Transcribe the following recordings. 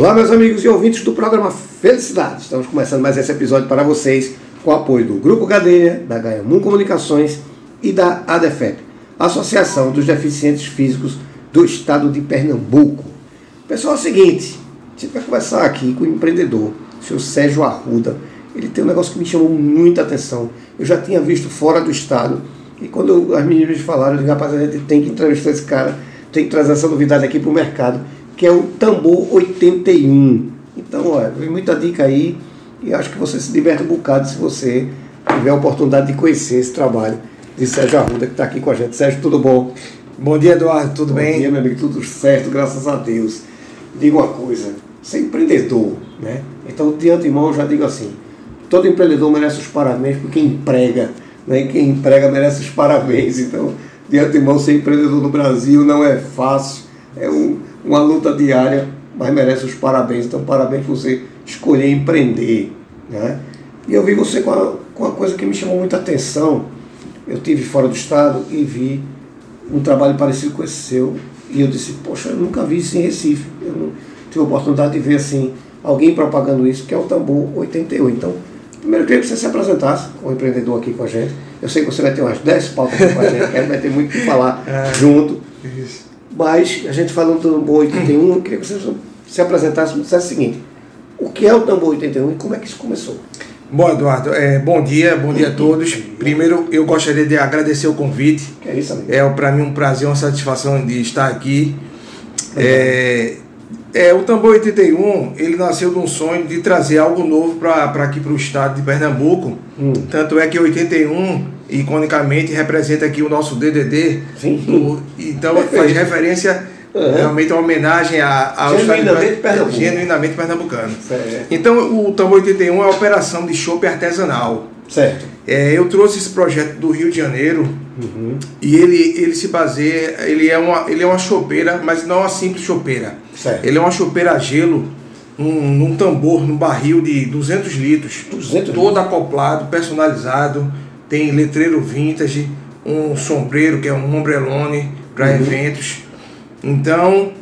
Olá, meus amigos e ouvintes do programa Felicidade. Estamos começando mais esse episódio para vocês com o apoio do Grupo Gadeia, da Gaiamum Comunicações e da ADEFEP, Associação dos Deficientes Físicos do Estado de Pernambuco. Pessoal, é o seguinte, a gente vai conversar aqui com o empreendedor, o senhor Sérgio Arruda. Ele tem um negócio que me chamou muita atenção. Eu já tinha visto fora do estado e quando as meninas falaram, eu disse, rapaz, a gente tem que entrevistar esse cara, tem que trazer essa novidade aqui para o mercado, que é o Tambor 81. Então, olha, tem muita dica aí e acho que você se diverte um bocado se você tiver a oportunidade de conhecer esse trabalho de Sérgio Arruda, que está aqui com a gente. Sérgio, tudo bom? Bom dia, Eduardo, tudo bom bem? Bom dia, meu amigo, tudo certo, graças a Deus. Digo uma coisa, você é empreendedor, né? Então, de antemão, eu já digo assim, todo empreendedor merece os parabéns porque emprega né? quem emprega merece os parabéns. Então, de antemão, ser empreendedor no Brasil não é fácil, é um, uma luta diária, mas merece os parabéns. Então, parabéns por você escolher empreender. Né? E eu vi você com, a, com uma coisa que me chamou muita atenção. Eu tive fora do estado e vi um trabalho parecido com esse seu. E eu disse, poxa, eu nunca vi isso em Recife. Eu não tive a oportunidade de ver assim, alguém propagando isso, que é o Tambor 81. Então, Primeiro, eu queria que você se apresentasse como empreendedor aqui com a gente. Eu sei que você vai ter umas 10 pautas com a gente, que a gente vai ter muito o que falar é, junto. Isso. Mas, a gente falando do Tambor 81, eu queria que você se apresentasse e dissesse o seguinte: o que é o Tambor 81 e como é que isso começou? Bom, Eduardo, é, bom dia, bom dia a todos. Primeiro, eu gostaria de agradecer o convite. Que é isso, amigo. É para mim um prazer, uma satisfação de estar aqui. É, é, o Tambor 81, ele nasceu de um sonho de trazer algo novo para aqui para o estado de Pernambuco. Hum. Tanto é que 81, iconicamente, representa aqui o nosso DDD. Sim. Do, então Perfeito. faz referência, uhum. realmente uma homenagem a, ao genuinamente, Pernambuco. genuinamente pernambucano. Certo. Então o Tambor 81 é a operação de chope artesanal. Certo. É, eu trouxe esse projeto do Rio de Janeiro uhum. e ele, ele se baseia, ele é uma, ele é uma chopeira, mas não uma simples chopeira. Certo. Ele é uma chopeira a gelo num, num tambor, num barril de 200 litros, 200 todo acoplado, personalizado, tem letreiro vintage, um sombreiro que é um ombrelone para uhum. eventos. Então,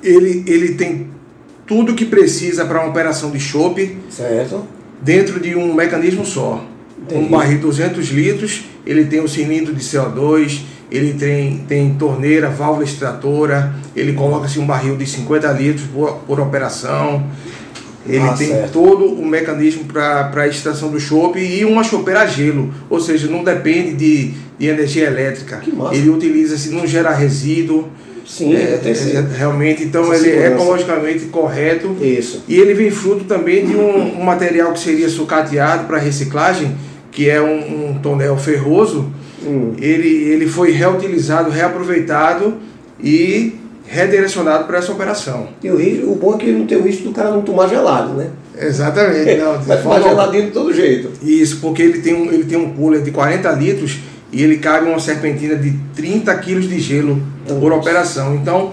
ele, ele tem tudo que precisa para uma operação de chope. Certo dentro de um mecanismo só. Entendi. Um barril de 200 litros, ele tem o um cilindro de CO2, ele tem, tem torneira, válvula extratora, ele coloca-se um barril de 50 litros por, por operação. Ele ah, tem certo. todo o mecanismo para a extração do chope e uma chopeira a gelo, ou seja, não depende de, de energia elétrica. Ele utiliza-se, não gera resíduo. Sim, é, é, realmente, então ele é ecologicamente correto. Isso. E ele vem fruto também de um, um material que seria sucateado para reciclagem, que é um, um tonel ferroso. Hum. Ele, ele foi reutilizado, reaproveitado e redirecionado para essa operação. E o, risco, o bom é que não tem o risco do cara não tomar gelado, né? Exatamente. Não, Vai tomar geladinho de todo jeito. Isso, porque ele tem um, ele tem um cooler de 40 litros e ele cabe uma serpentina de 30 quilos de gelo Nossa. por operação. Então,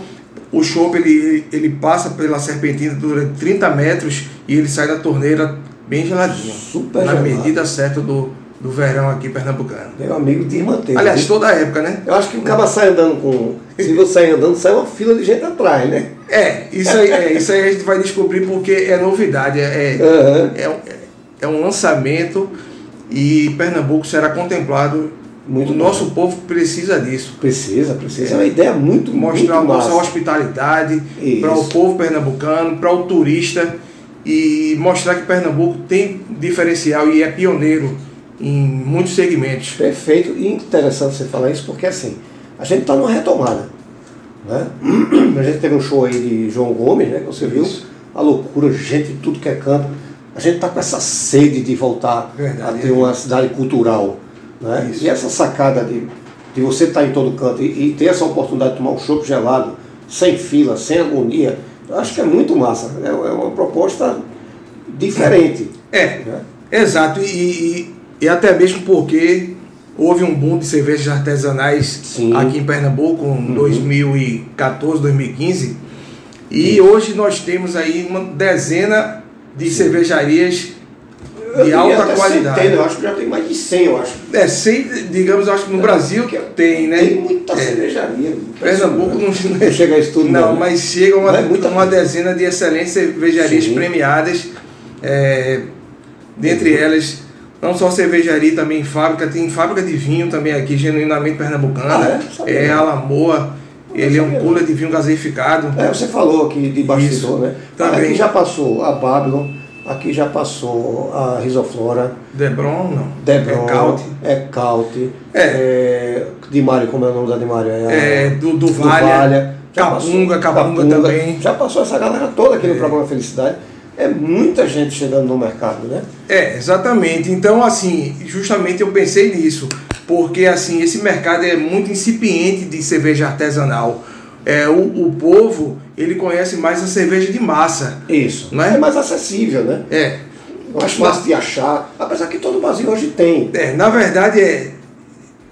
o chopp ele, ele passa pela serpentina durante 30 metros e ele sai da torneira bem geladinho. Super Na gelado. medida certa do, do verão aqui pernambucano. Meu amigo de manteiga. Aliás, toda a época, né? Eu acho que o cara sai andando com. Se você sair andando, sai uma fila de gente atrás, né? É, isso aí, é, isso aí a gente vai descobrir porque é novidade. É, uhum. é, é, é um lançamento e Pernambuco será contemplado muito o bom. nosso povo precisa disso. Precisa, precisa. É uma ideia muito Mostrar muito nossa hospitalidade para o povo pernambucano, para o turista e mostrar que Pernambuco tem diferencial e é pioneiro em muitos segmentos. Perfeito e interessante você falar isso porque assim, a gente está numa retomada. Né? A gente teve um show aí de João Gomes, né? Que você viu. A loucura, gente de tudo que é canto. A gente está com essa sede de voltar Verdade, a ter uma cidade cultural. Né? E essa sacada de, de você estar tá em todo canto e, e, ter essa oportunidade de tomar um chopp gelado, sem fila, sem agonia, eu acho que é muito massa. É, é uma proposta diferente. É, né? exato. E, e, e, até mesmo porque houve um boom de cervejas artesanais Sim. aqui em Pernambuco em uhum. 2014, 2015. E hoje nós temos aí uma dezena de Sim. cervejarias Eu de alta qualidade. Centena, eu acho que já tem mais de 100, eu acho. É, sem, digamos, eu acho que no Brasil Que tem, né? Tem muita É. cervejaria. Pernambuco não, não chega a isso tudo, não, né? mas chega uma, Não é muita uma dezena de excelentes cervejarias Sim. premiadas. é, dentre elas, não só cervejaria, também fábrica, tem fábrica de vinho também aqui, genuinamente pernambucana. Ah, é? Sabia é não. a Lamoa, ele é um cooler de vinho gaseificado. É, você falou aqui de bastidor, Isso. né? Também. Aqui já passou a Babylon, aqui já passou a Risoflora, Debron, não. Debron, É Caute. é Caute, É. é, Di Mário, como é o nome da Di Mário? É, É, do, do do Valha. Já Capunga, Capunga também. Já passou essa galera toda aqui no programa Felicidade. É muita gente chegando no mercado, né? É, exatamente. Então, assim, justamente eu pensei nisso, porque assim, esse mercado é muito incipiente de cerveja artesanal. É, o, o povo, ele conhece mais a cerveja de massa. Isso. Não é? mais acessível, né? É, Mais fácil de achar. Apesar que todo o Brasil hoje tem. é na verdade é,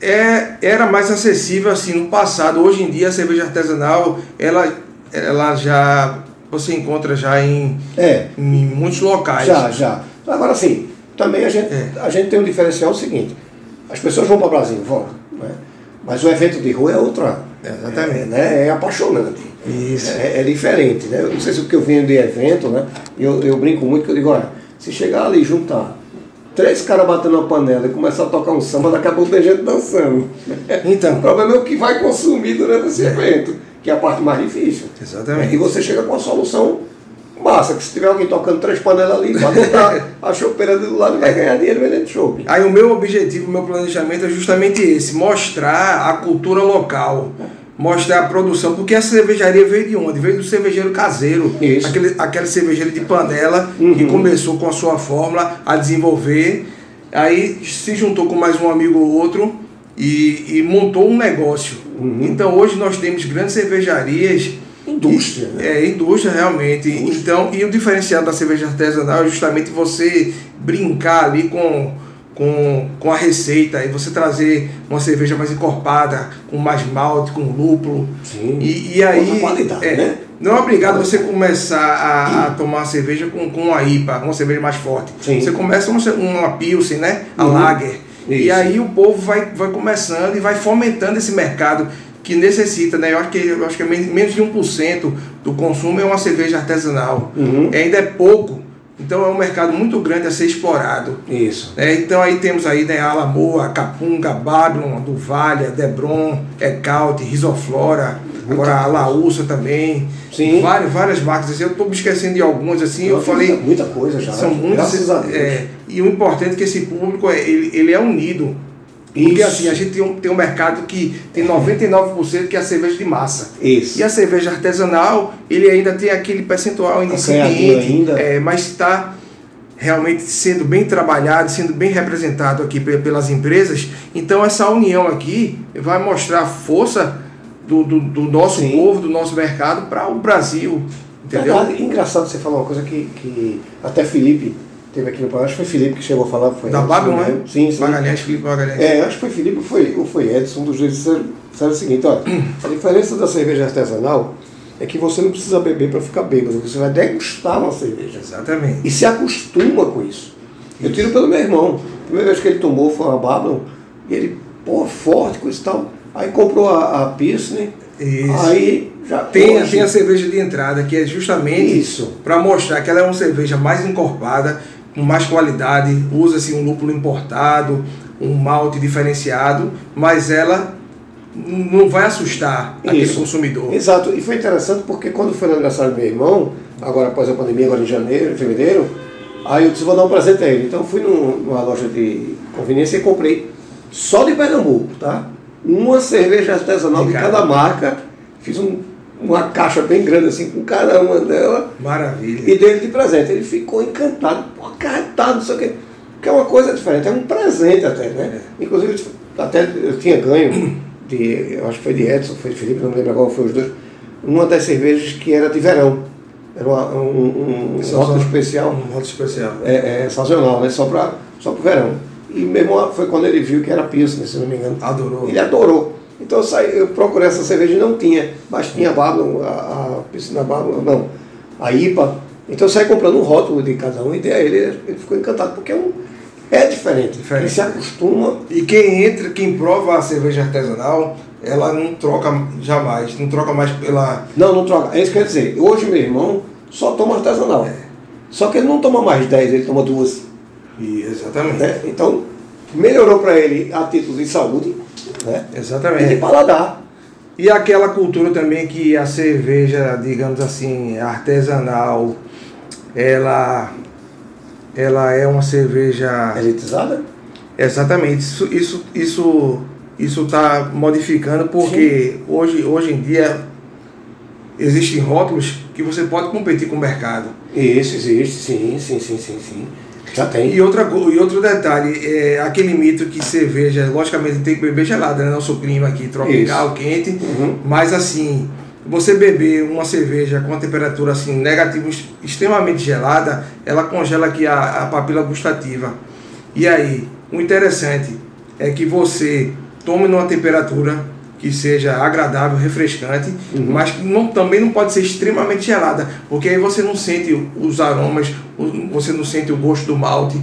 é era mais acessível assim no passado. Hoje em dia a cerveja artesanal, ela ela já você encontra já em, É, em muitos locais. já, já. Agora sim, também a gente, É. a gente tem um diferencial seguinte. As pessoas vão para o Brasil, vão. Né? Mas o evento de rua é outra. É, exatamente. É, né? é apaixonante. Isso. É, é diferente, né? Eu não sei se é porque eu venho de evento, né? Eu, eu brinco muito que eu digo, olha, se chegar ali e juntar três caras batendo na panela e começar a tocar um samba, daqui a pouco tem gente dançando. Então. o problema é o que vai consumir durante esse evento, que é a parte mais difícil. Exatamente. E você chega com uma solução massa, que se tiver alguém tocando três panelas ali, vai botar a chopeira do lado e vai ganhar dinheiro vendendo chopp. Aí o meu objetivo, o meu planejamento é justamente esse, mostrar a cultura local, mostrar a produção, porque essa cervejaria veio de onde? Veio do cervejeiro caseiro, Isso. aquele, aquele cervejeiro de panela que Uhum. começou com a sua fórmula a desenvolver, aí se juntou com mais um amigo ou outro e, e montou um negócio. Uhum. Então hoje nós temos grandes cervejarias Indústria, né? é, indústria realmente. Então, e o diferencial da cerveja artesanal é justamente você brincar ali com, com, com a receita e você trazer uma cerveja mais encorpada, com mais malte, com lúpulo. Sim. E, e aí. Qualidade, é, né? Não é obrigado você começar a, a tomar cerveja com, com uma IPA, uma cerveja mais forte. Sim. Você começa uma, uma Pilsen, né? A Uhum. Lager. E Isso. aí o povo vai, vai começando e vai fomentando esse mercado que necessita, né? Eu acho que, eu acho que é men- menos de 1% do consumo é uma cerveja artesanal. Uhum. Ainda é pouco. Então é um mercado muito grande a ser explorado. Isso. né? então aí temos aí né, a Alamoa, Capunga, Babylon, Duvalha, Debron, Ecaute, Risoflora, agora a Laúça também. Sim. Várias, várias marcas. Eu estou me esquecendo de algumas assim. Eu Tem falei. muita, muita coisa já. São muitos. Graças a Deus. é, e o importante é que esse público é, ele, ele é unido. Porque Isso. assim, a gente tem um, tem um mercado que tem 99% que é a cerveja de massa. Isso. E a cerveja artesanal, ele ainda tem aquele percentual Acanhadinho incipiente, é, mas está realmente sendo bem trabalhado, sendo bem representado aqui pe- pelas empresas. Então essa união aqui vai mostrar a força do, do, do nosso Sim. povo, do nosso mercado para o Brasil. Entendeu? Verdade. Engraçado você falar uma coisa que, que até Felipe teve aqui no programa. Acho que foi Felipe que chegou a falar. Foi Da Babylon, né? né? Sim, sim. Magalhães, Felipe Magalhães. É, acho que foi Felipe ou foi, ou foi Edson, um dos dois disseram, o seguinte, olha, a diferença da cerveja artesanal é que você não precisa beber para ficar bêbado, você vai degustar uma cerveja. Exatamente. E se acostuma com isso. Eu tiro pelo meu irmão. A primeira vez que ele tomou foi uma Babylon, e ele, pô, forte com isso e tal. Aí comprou a, a Pilsner, Isso. aí já Tem, hoje- tem a cerveja de entrada, que é justamente Isso. para mostrar que ela é uma cerveja mais encorpada, com mais qualidade, usa-se um lúpulo importado, um malte diferenciado, mas ela não vai assustar aquele consumidor. Exato, e foi interessante porque quando foi no aniversário do meu irmão, agora após a pandemia, agora em janeiro, em fevereiro, aí eu disse, vou dar um presente a ele. Então fui num- numa loja de conveniência e comprei só de Pernambuco, tá? Uma cerveja artesanal De de cada marca, fiz um- uma caixa bem grande assim com cada uma dela Maravilha. e ele de presente. Ele ficou encantado, pô, acarretado, não sei o quê. Porque é uma coisa diferente, é um presente até, né? Inclusive, até eu tinha ganho, de, eu acho que foi de Edson, foi de Felipe, não me lembro agora, foi os dois, uma das cervejas que era de verão. Era uma- um, um, rótulo especial, Um modo especial. é, é, sazonal, né? Só para só pro verão. E mesmo foi quando ele viu que era Pilsner, se não me engano. Adorou. Ele adorou. Então eu, saí, eu procurei essa cerveja e não tinha, mas tinha a Babylon, a, a Piscina Babylon, não, a IPA Então eu saí comprando um rótulo de cada um e dei a ele, ele ficou encantado, porque é, um, é diferente. Diferente. Ele se acostuma. E quem entra, quem prova a cerveja artesanal, ela não troca jamais, não troca mais pela. Não, não troca. É isso que quer dizer. Hoje meu irmão só toma artesanal. É. Só que ele não toma mais 10, ele toma duas. E, exatamente. Né? Então, melhorou para ele a título de saúde né? e de Exatamente. paladar. E aquela cultura também que a cerveja, digamos assim, artesanal, ela, ela é uma cerveja. Elitizada? Exatamente. Isso isso isso isso está modificando porque hoje hoje em dia existem rótulos que você pode competir com o mercado. Isso, existe, sim, sim, sim, sim, sim. Já tem. E, outra, e outro detalhe, é aquele mito que cerveja, logicamente tem que beber gelada, né? Nosso clima aqui tropical, quente, Uhum. mas assim, você beber uma cerveja com uma temperatura assim negativa, ex- extremamente gelada, ela congela aqui a, a papila gustativa. E aí, o interessante é que você tome numa temperatura que seja agradável, refrescante, Uhum. mas que não, também não pode ser extremamente gelada, porque aí você não sente os aromas, você não sente o gosto do malte.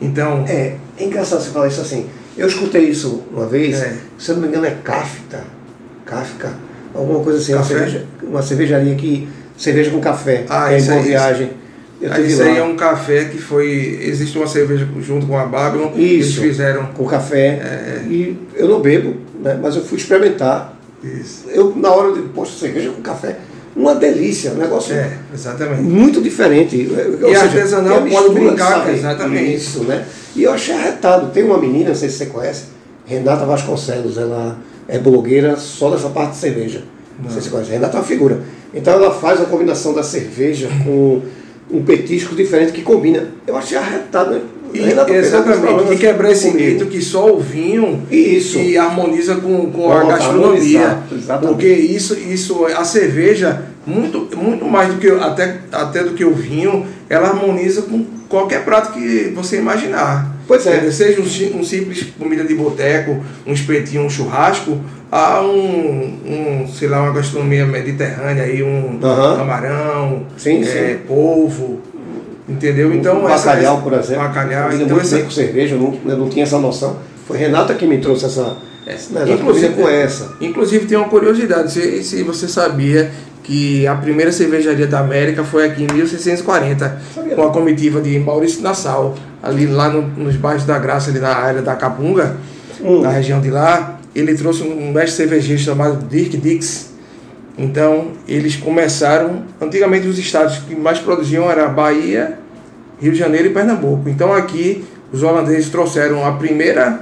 Então, É, é engraçado você falar isso assim. Eu escutei isso uma vez, É. se eu não me engano é Kafta, Kafka, alguma coisa assim, uma, cerveja, uma cervejaria que cerveja com café, Ah, é em isso boa viagem. Aí isso aí é um café que foi. Existe uma cerveja junto com a Babylon, Isso. eles fizeram. com café e eu não bebo, né, mas eu fui experimentar. Isso. Eu na hora de poxa cerveja com café, uma delícia, um negócio É, exatamente. muito diferente. Ou E seja, artesanal pode mistura de brincar, saber. exatamente. Isso, né? E eu achei arretado. Tem uma menina, não sei se você conhece, Renata Vasconcelos, ela é blogueira só dessa parte de cerveja. Não, sei se você conhece. Renata é uma figura. Então ela faz a combinação da cerveja com um petisco diferente que combina. Eu achei arretado, né? E, exatamente. E quebrar esse comigo. mito que só o vinho Isso. e harmoniza com, com a gastronomia. Porque isso, isso, a cerveja, muito, muito mais do que até, até do que o vinho, ela harmoniza com qualquer prato que você imaginar. Pois é. Seja um, um simples comida de boteco, um espetinho, um churrasco, a um, um, sei lá, uma gastronomia mediterrânea aí, um Aham. camarão, Sim, é, sim. polvo, entendeu? Então essa- bacalhau, essa- por exemplo. Bacalhau, então muito essa, bem com cerveja, eu não, eu não tinha essa noção. Foi Renata que me trouxe essa. É, inclusive- com essa. Inclusive tem uma curiosidade, se, se você sabia que a primeira cervejaria da América foi aqui em 1640, Sabia com a comitiva de Maurício Nassau, ali lá no- nos bairros da Graça, ali na área da Capunga, Hum. na região de lá, ele trouxe um mestre cervejeiro chamado Dirk Dix. Então, eles começaram, antigamente os estados que mais produziam era Bahia, Rio de Janeiro e Pernambuco. Então aqui os holandeses trouxeram a primeira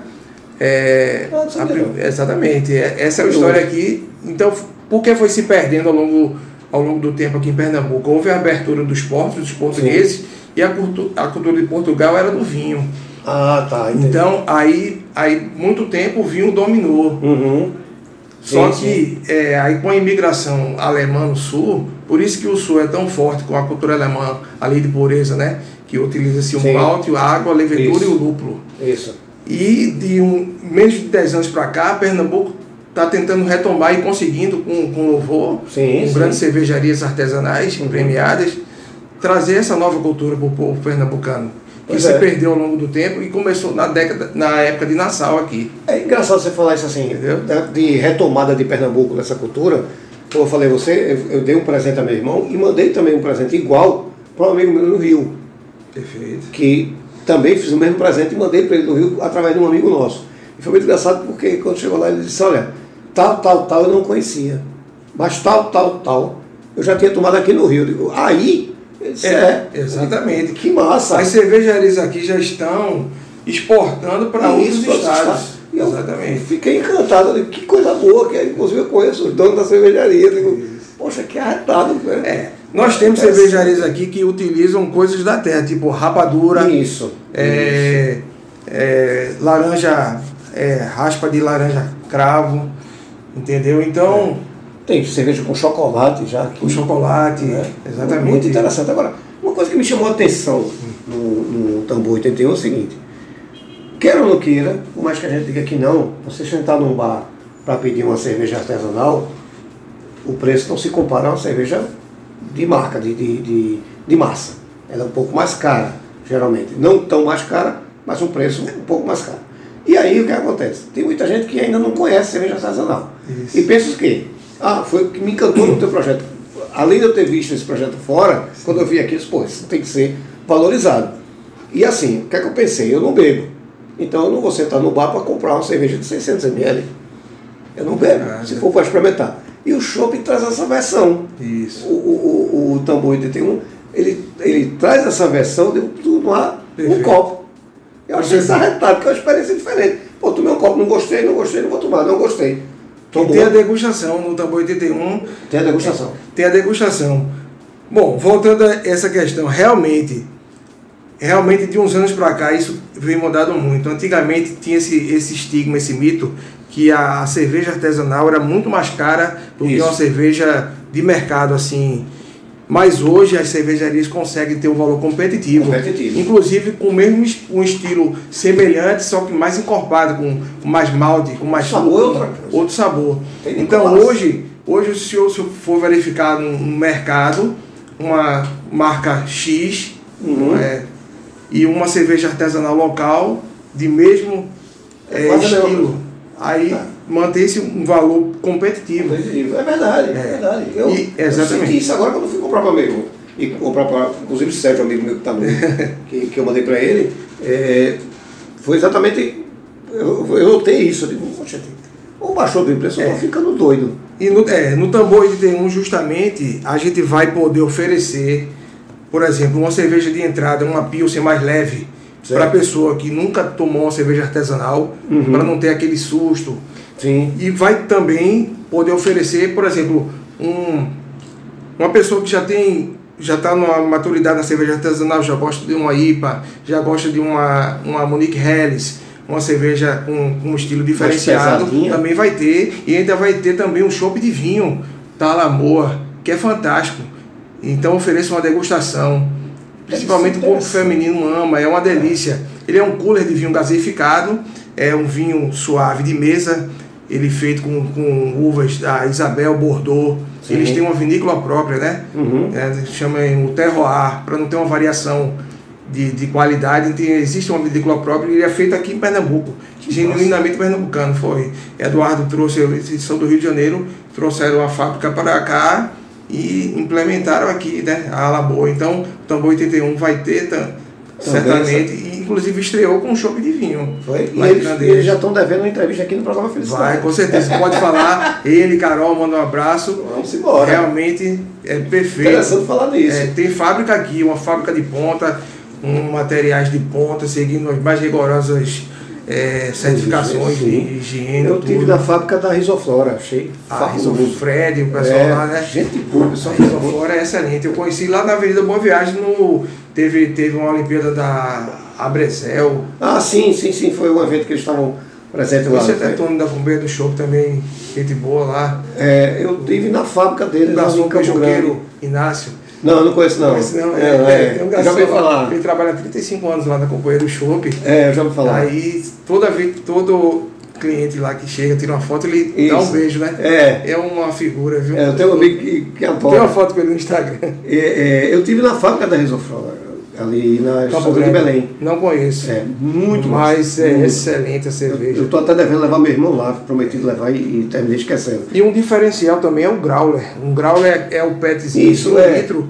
é, Ah, a prim- exatamente. É- Essa é a história aqui. Então, por que foi se perdendo ao longo, ao longo do tempo aqui em Pernambuco? Houve a abertura dos portos, dos portugueses, e a, cultu- a cultura de Portugal era do vinho. Ah, tá. entendi. Então, aí, aí muito tempo o vinho dominou. Uhum. Só Sim, que é, aí com a imigração alemã no sul, por isso que o sul é tão forte com a cultura alemã, a lei de pureza, né? Que utiliza-se o malte, a água, a levedura Isso. e o lúpulo. Isso. E de um, menos de 10 anos para cá, Pernambuco está tentando retomar e conseguindo, com, com louvor, Sim, com grandes cervejarias artesanais Uhum. premiadas, trazer essa nova cultura para o povo pernambucano. Que Pois se é. perdeu ao longo do tempo e começou na década, na época de Nassau aqui. É engraçado você falar isso assim, Entendeu? de retomada de Pernambuco dessa cultura. Como eu falei você, eu, dei um presente a meu irmão e mandei também um presente igual para um amigo meu no Rio, Perfeito. que também fiz o mesmo presente e mandei para ele no Rio através de um amigo nosso. E foi muito engraçado porque quando chegou lá ele disse, olha, tal, tal, tal eu não conhecia, mas tal, tal, tal eu já tinha tomado aqui no Rio. Digo, aí, disse, É, é, exatamente. que massa. As cervejarias aqui já estão exportando para outros Isso, estados. Exatamente. Fiquei encantado, digo, que coisa boa, que inclusive eu conheço os donos da cervejaria. Digo, poxa, que arretado, né? É, nós temos É, cervejarias aqui que utilizam coisas da terra, tipo rapadura, Isso. é, é, laranja, é, raspa de laranja cravo, entendeu? Então, Tem cerveja com chocolate já. aqui, o chocolate, né? exatamente. Muito interessante. Agora, uma coisa que me chamou a atenção no, no Tambor 81 é o seguinte: queira ou não queira, por mais que a gente diga que não, você sentar num bar para pedir uma cerveja artesanal, o preço não se compara a uma cerveja de marca, de, de, de, de massa. Ela é um pouco mais cara, geralmente. Não tão mais cara, mas um preço um pouco mais caro. E aí o que acontece? Tem muita gente que ainda não conhece cerveja artesanal. Isso. E pensa o quê? Ah, foi o que me encantou no teu projeto. Além de eu ter visto esse projeto fora, quando eu vi aqui, eu disse, pô, isso tem que ser valorizado. E assim, o que é que eu pensei? Eu não bebo. Então eu não vou sentar no bar para comprar uma cerveja de 600 ml. Eu não bebo, Ah, se for para experimentar. E o chopp traz essa versão. Isso. O, o, o, o Tambor 81, ele, ele traz essa versão de tu tomar um Perfeito. copo. Eu achei isso arretado, porque é uma experiência diferente. Pô, tomei um copo, não gostei, não gostei, não vou tomar, não gostei. E tem a degustação no Tambor 81, tem a degustação. tem a degustação. Bom, voltando a essa questão, realmente, realmente de uns anos para cá isso vem mudado muito. Antigamente tinha esse, esse estigma, esse mito que a, cerveja artesanal era muito mais cara do que Isso. uma cerveja de mercado assim. Mas hoje as cervejarias conseguem ter um valor competitivo. Competitivo. Inclusive com o mesmo es- um estilo semelhante, só que mais encorpado, com, mais malte, com mais Sabor é outra coisa. outro sabor. Tem Então hoje, hoje se senhor for verificar no, mercado uma marca X Uhum. é, e uma cerveja artesanal local de mesmo É mesma estilo, aí Tá. Mantém-se um valor competitivo. Competitivo. É verdade, é, É. verdade. Eu, E- eu exatamente. senti isso agora quando eu fui comprar para amigo. E comprar para, inclusive o Sérgio, amigo meu que está no. que, que eu mandei para ele. é, foi exatamente. Eu, eu notei isso. Eu digo, poxa, ou baixou do preço, eu É. tô ficando doido. E no, é, no Tambor 81, justamente, a gente vai poder oferecer, por exemplo, uma cerveja de entrada, uma Pilsen mais leve, para a pessoa que nunca tomou uma cerveja artesanal, Uhum. para não ter aquele susto. Sim. E vai também poder oferecer, por exemplo, um, uma pessoa que já tem já está numa maturidade na cerveja artesanal, já gosta de uma IPA, já gosta de uma, uma Monique Helles, uma cerveja com, com um estilo diferenciado, também vai ter. E ainda vai ter também um chopp de vinho da Lamoa, que é fantástico. Então ofereça uma degustação. Principalmente o público feminino ama, é uma delícia. Ele é um cooler de vinho gaseificado, é um vinho suave de mesa, ele feito com, com uvas da Isabel Bordeaux. Sim. Eles têm uma vinícola própria, né? Uhum. É, chama o terroir, para não ter uma variação de, de qualidade. Então, existe uma vinícola própria e ele é feito aqui em Pernambuco, genuinamente pernambucano. Foi. Eduardo trouxe, eles são do Rio de Janeiro, trouxeram a fábrica para cá e implementaram aqui né, a Alaboa. Então, o Tambor 81 vai ter, Também certamente, inclusive estreou com um chopp de vinho. Foi. E eles, eles já estão devendo uma entrevista aqui no programa Felicidade. Vai, com certeza. Pode falar. Ele, Carol, manda um abraço. Vamos embora. Realmente é perfeito. Interessante falar nisso. É, tem fábrica aqui, uma fábrica de ponta, com materiais de ponta, seguindo as mais rigorosas é, certificações de higiene. Eu tive tudo. na fábrica da Risoflora, achei a fabuloso. Riso Fred, o pessoal É, lá, né? Gente boa, O pessoal da Risoflora é excelente. Eu conheci lá na Avenida Boa Viagem, no, teve, teve uma Olimpíada da Abrezel. Ah, sim, sim, sim. Foi um evento que eles estavam presentes lá. Você até foi? Tony da Bombeira do Show também, gente boa lá. É, eu tive na fábrica dele, lá sua Campo Grande. Inácio. Não, não conheço não. Conhece não? É, É, é, tem um já garçom ouvi lá, falar. Ele trabalha há 35 anos lá na Companheiro Shop. É, eu já ouvi falar. Aí toda vez, todo cliente lá que chega, tira uma foto, ele dá um Isso. beijo, né? É, É uma figura, viu? é, eu tenho um amigo que, que Tem uma adora. foto com ele no Instagram. É, é, eu tive na fábrica da Risoflora, ali na Campo Estrada de Grande. Belém. Não conheço. É, muito Mas é muito. excelente a cerveja. eu tô até devendo levar meu irmão lá, prometido levar e, e terminei esquecendo. E um diferencial também é o growler. Um growler é o petzinho Isso, de um é. litro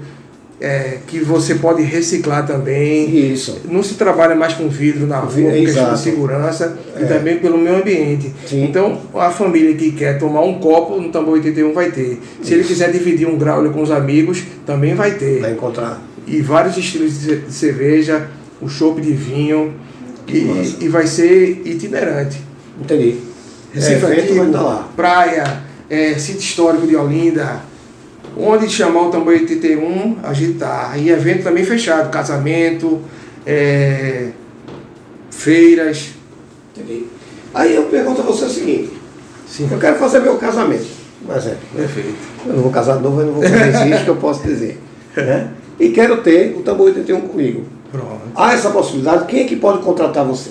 é, que você pode reciclar também. Isso. Não se trabalha mais com vidro na rua, por questão de segurança e É. também pelo meio ambiente. Sim. Então, a família que quer tomar um copo no Tambor 81 vai ter. Se ele quiser dividir um growler com os amigos, também vai ter. Vai encontrar. E vários estilos de ce- de cerveja, o chopp de vinho. E, e vai ser itinerante. Entendi. Recife É, Antigo, vai estar lá. praia, é, sítio histórico de Olinda. Onde chamar o Tambor 81, a gente tá. E evento também fechado, casamento, é, feiras. Entendi. Aí eu pergunto a você o seguinte, Sim, eu quero fazer meu casamento, por exemplo. né? perfeito. Eu não vou casar de novo, eu não vou fazer isso que eu posso dizer. Né? E quero ter o Tambor 81 comigo. Pronto. Há essa possibilidade, quem é que pode contratar você?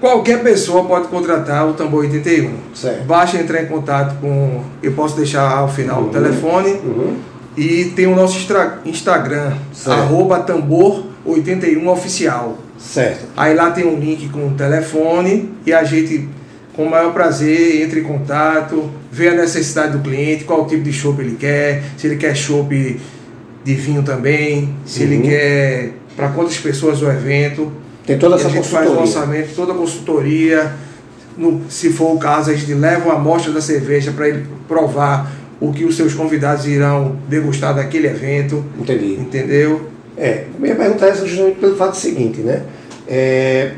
Qualquer pessoa pode contratar o Tambor 81. Certo. Basta entrar em contato com. Eu posso deixar ao final o telefone. Uhum. E tem o nosso Instagram, Certo. arroba tambor81oficial. Certo. Aí lá tem um link com o telefone e a gente, com o maior prazer, entra em contato, vê a necessidade do cliente, qual tipo de chopp ele quer, se ele quer chopp de vinho também, se ele Uhum. quer para quantas pessoas o evento. Tem toda essa a gente faz o orçamento, toda a consultoria. No- se for o caso, a gente leva uma amostra da cerveja para ele provar o que os seus convidados irão degustar daquele evento. Entendi. Entendeu? É, minha pergunta é essa justamente pelo fato seguinte, né? É,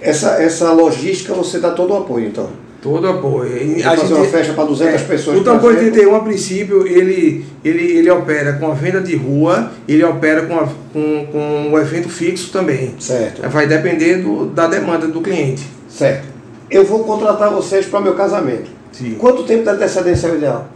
essa, essa logística você dá todo o apoio, então. Todo apoio. Vai fazer uma festa para 200 pessoas, O Tambor por exemplo? 81, a princípio, ele, ele, ele opera com a venda de rua, ele opera com, a, com, com o evento fixo também. Certo. Vai depender do, da demanda do cliente. Certo. Eu vou contratar vocês para meu casamento. Sim. Quanto tempo de antecedência é o ideal?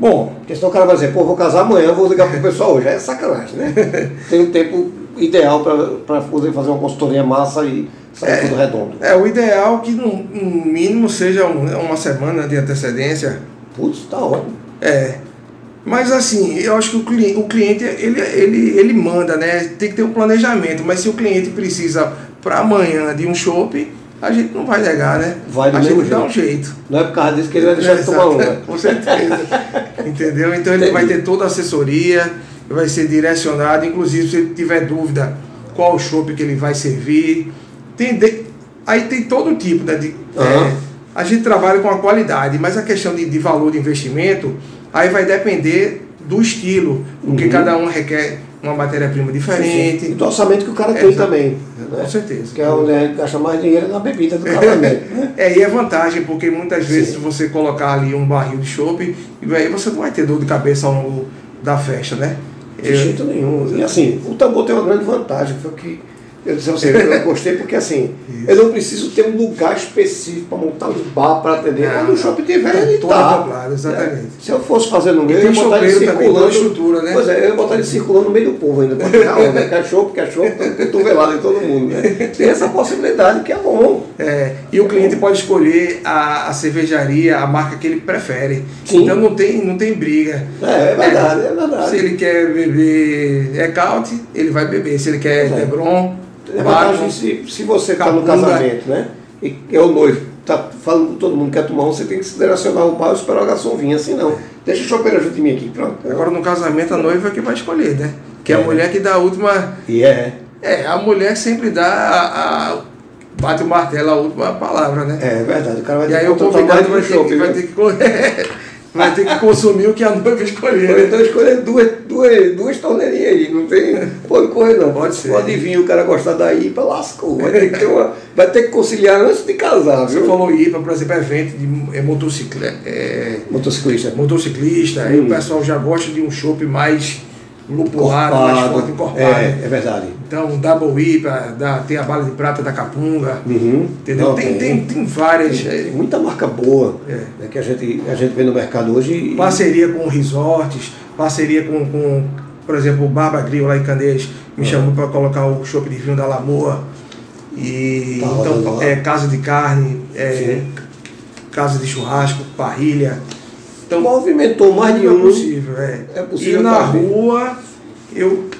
Bom, Porque senão o cara vai dizer, pô, vou casar amanhã, vou ligar pro pessoal hoje. É sacanagem, né? Tem um tempo ideal para poder fazer uma consultoria massa e sair tudo redondo. é o ideal que no, no mínimo seja um- uma semana de antecedência. Putz, tá ótimo. É. Mas assim, eu acho que o cliente, o cliente ele, ele, ele manda, né? Tem que ter um planejamento. Mas se o cliente precisa para amanhã de um chopp, a gente não vai negar, né? Vai do a mesmo gente dá um jeito. Não é por causa disso que ele vai deixar de tomar um, né? Com certeza. Entendeu? Então ele Entendi. vai ter toda a assessoria, vai ser direcionado, inclusive se ele tiver dúvida qual o chopp que ele vai servir. Tem de- Aí tem todo tipo, né? De, Aham. é, a gente trabalha com a qualidade, mas a questão de, de valor de investimento, aí vai depender do estilo, porque Uhum. cada um requer uma matéria-prima diferente. E do orçamento que o cara tem Exato. também. Com Né? certeza. Que é onde a gente gasta mais dinheiro na bebida do casamento. né? É, e é vantagem, porque muitas vezes Sim. você colocar ali um barril de chopp, e aí você não vai ter dor de cabeça ao longo da festa, né? De Eu- jeito nenhum. E assim, o tambor tem uma grande vantagem, foi que eu disse a você, eu gostei porque assim, eu não preciso ter um lugar específico para montar um bar para atender. Quando o shopping tiver, Tá ele tá. acoplado, exatamente. né? Se eu fosse fazer no meio, eu ia botar ele circulando. toda estrutura, né? Pois é, eu ia botar ele circulando no meio do povo ainda, tirar onda. Chopp, quer chopp, cotovelado em todo mundo. Né? Tem essa possibilidade que é bom. É, e o cliente pode escolher a, a cervejaria, a marca que ele prefere. Sim. Então não tem, não tem briga. É, é verdade, é, verdade. Se ele quer beber Ecaute, ele vai beber. Se ele quer É. Lebron, É vantagem se, se você está no casamento, né? E é o noivo, tá falando com todo mundo que quer tomar um, você tem que se direcionar o bar e esperar o garçom vir, assim não. Deixa o chopeiro junto de mim aqui, pronto. Agora no casamento a noiva é que vai escolher, né? Que é a É. mulher que dá a última. E é, É, a mulher sempre dá a, a- bate o martelo, a última palavra, né? é verdade. O cara vai E ter aí que o convidado vai ter, vai, ter que, co- vai ter que consumir o que a noiva escolher. Né? então escolher duas, duas, duas torneirinhas aí, não tem. Pode correr não. Pode ser. Pode vir, o cara gostar da IPA, lascou. Vai ter que, ter uma, vai ter que conciliar antes de casar, Você viu? falou IPA, por exemplo, evento de é, motocicleta, é, Motociclista. motociclista, aí Hum. o pessoal já gosta de um chopp mais lupulado, mais forte, encorpado. É, é verdade. Então, Double IPA, da, tem a bala de prata da Capunga, Uhum. entendeu? Não, tem, tem, tem várias. Tem é, muita marca boa É. né, que a gente, a gente vê no mercado hoje. e- parceria com resorts, parceria com, com por exemplo, o Barba Grill lá em Candeias me Ah. chamou para colocar o chopp de vinho da Lamoa. E Tá então é casa de carne, é, Sim. casa de churrasco, parrilha. Então movimentou mais de é um. possível, é. É possível e na fazer. rua, eu.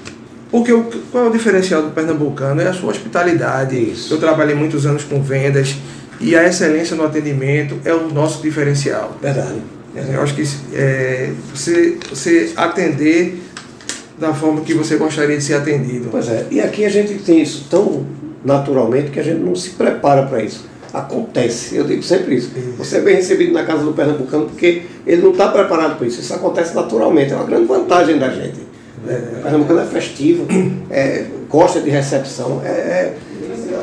Porque o, qual é o diferencial do pernambucano? É a sua hospitalidade. Isso. Eu trabalhei muitos anos com vendas e a excelência no atendimento é o nosso diferencial. Verdade. É, Eu acho que é, você, você atender da forma que você gostaria de ser atendido. Pois é. E aqui a gente tem isso tão naturalmente que a gente não se prepara para isso. Acontece, eu digo sempre isso. Você é bem recebido na casa do pernambucano porque ele não está preparado para isso. Isso acontece naturalmente. É uma grande vantagem da gente. É, o pernambucano é festivo, é, gosta de recepção. É, é-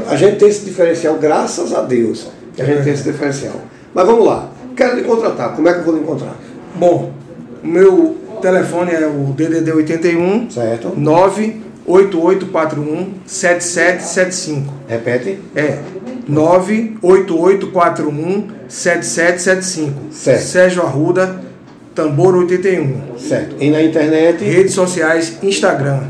a gente tem esse diferencial, graças a Deus. que A gente tem esse diferencial. Mas vamos lá. Quero lhe contratar. Como é que eu vou lhe encontrar? Bom, o meu telefone é o DDD 81 Certo? 98841 7775. Repete. É 98841 7775. Certo. Sérgio Arruda, Tambor 81. Certo. E na internet. Redes sociais, Instagram,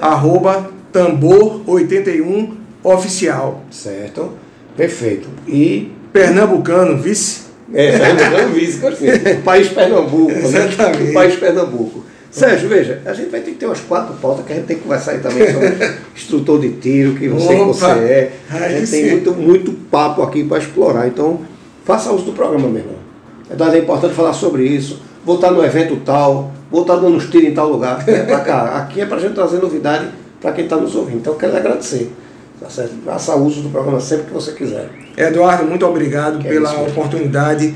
arroba Tambor 81 Oficial. Certo. Perfeito. E Pernambucano, vice? É, Pernambucano vice, País Pernambuco. Né? Exatamente. País Pernambuco. Sérgio, veja, a gente vai ter que ter umas quatro pautas que a gente tem que conversar aí também sobre instrutor de tiro, que você, que você é. A gente tem muito, muito papo aqui para explorar. Então, faça uso do programa, meu irmão. É importante falar sobre isso. Vou estar no evento tal, vou estar dando uns tiros em tal lugar. É pra cá. Aqui é para a gente trazer novidade para quem está nos ouvindo. Então, eu quero lhe agradecer. Tá certo? Faça uso do programa sempre que você quiser. Eduardo, muito obrigado que pela é isso, oportunidade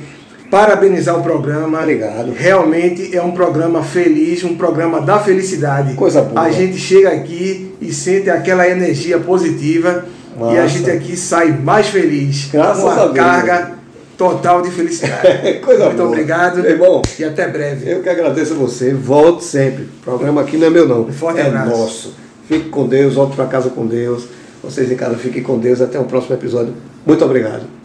parabenizar o programa. Obrigado. Realmente é um programa feliz, um programa da felicidade. Coisa boa. A gente chega aqui e sente aquela energia positiva Massa. e a gente aqui sai mais feliz. Graças com a, a carga total de felicidade. Coisa Muito boa. obrigado. Irmão, e até breve. Eu que agradeço a você. Volte sempre. O programa aqui não é meu não. Um forte é abraço. nosso. Fique com Deus, volte para casa com Deus. Vocês em casa fiquem com Deus. Até o próximo episódio. Muito obrigado.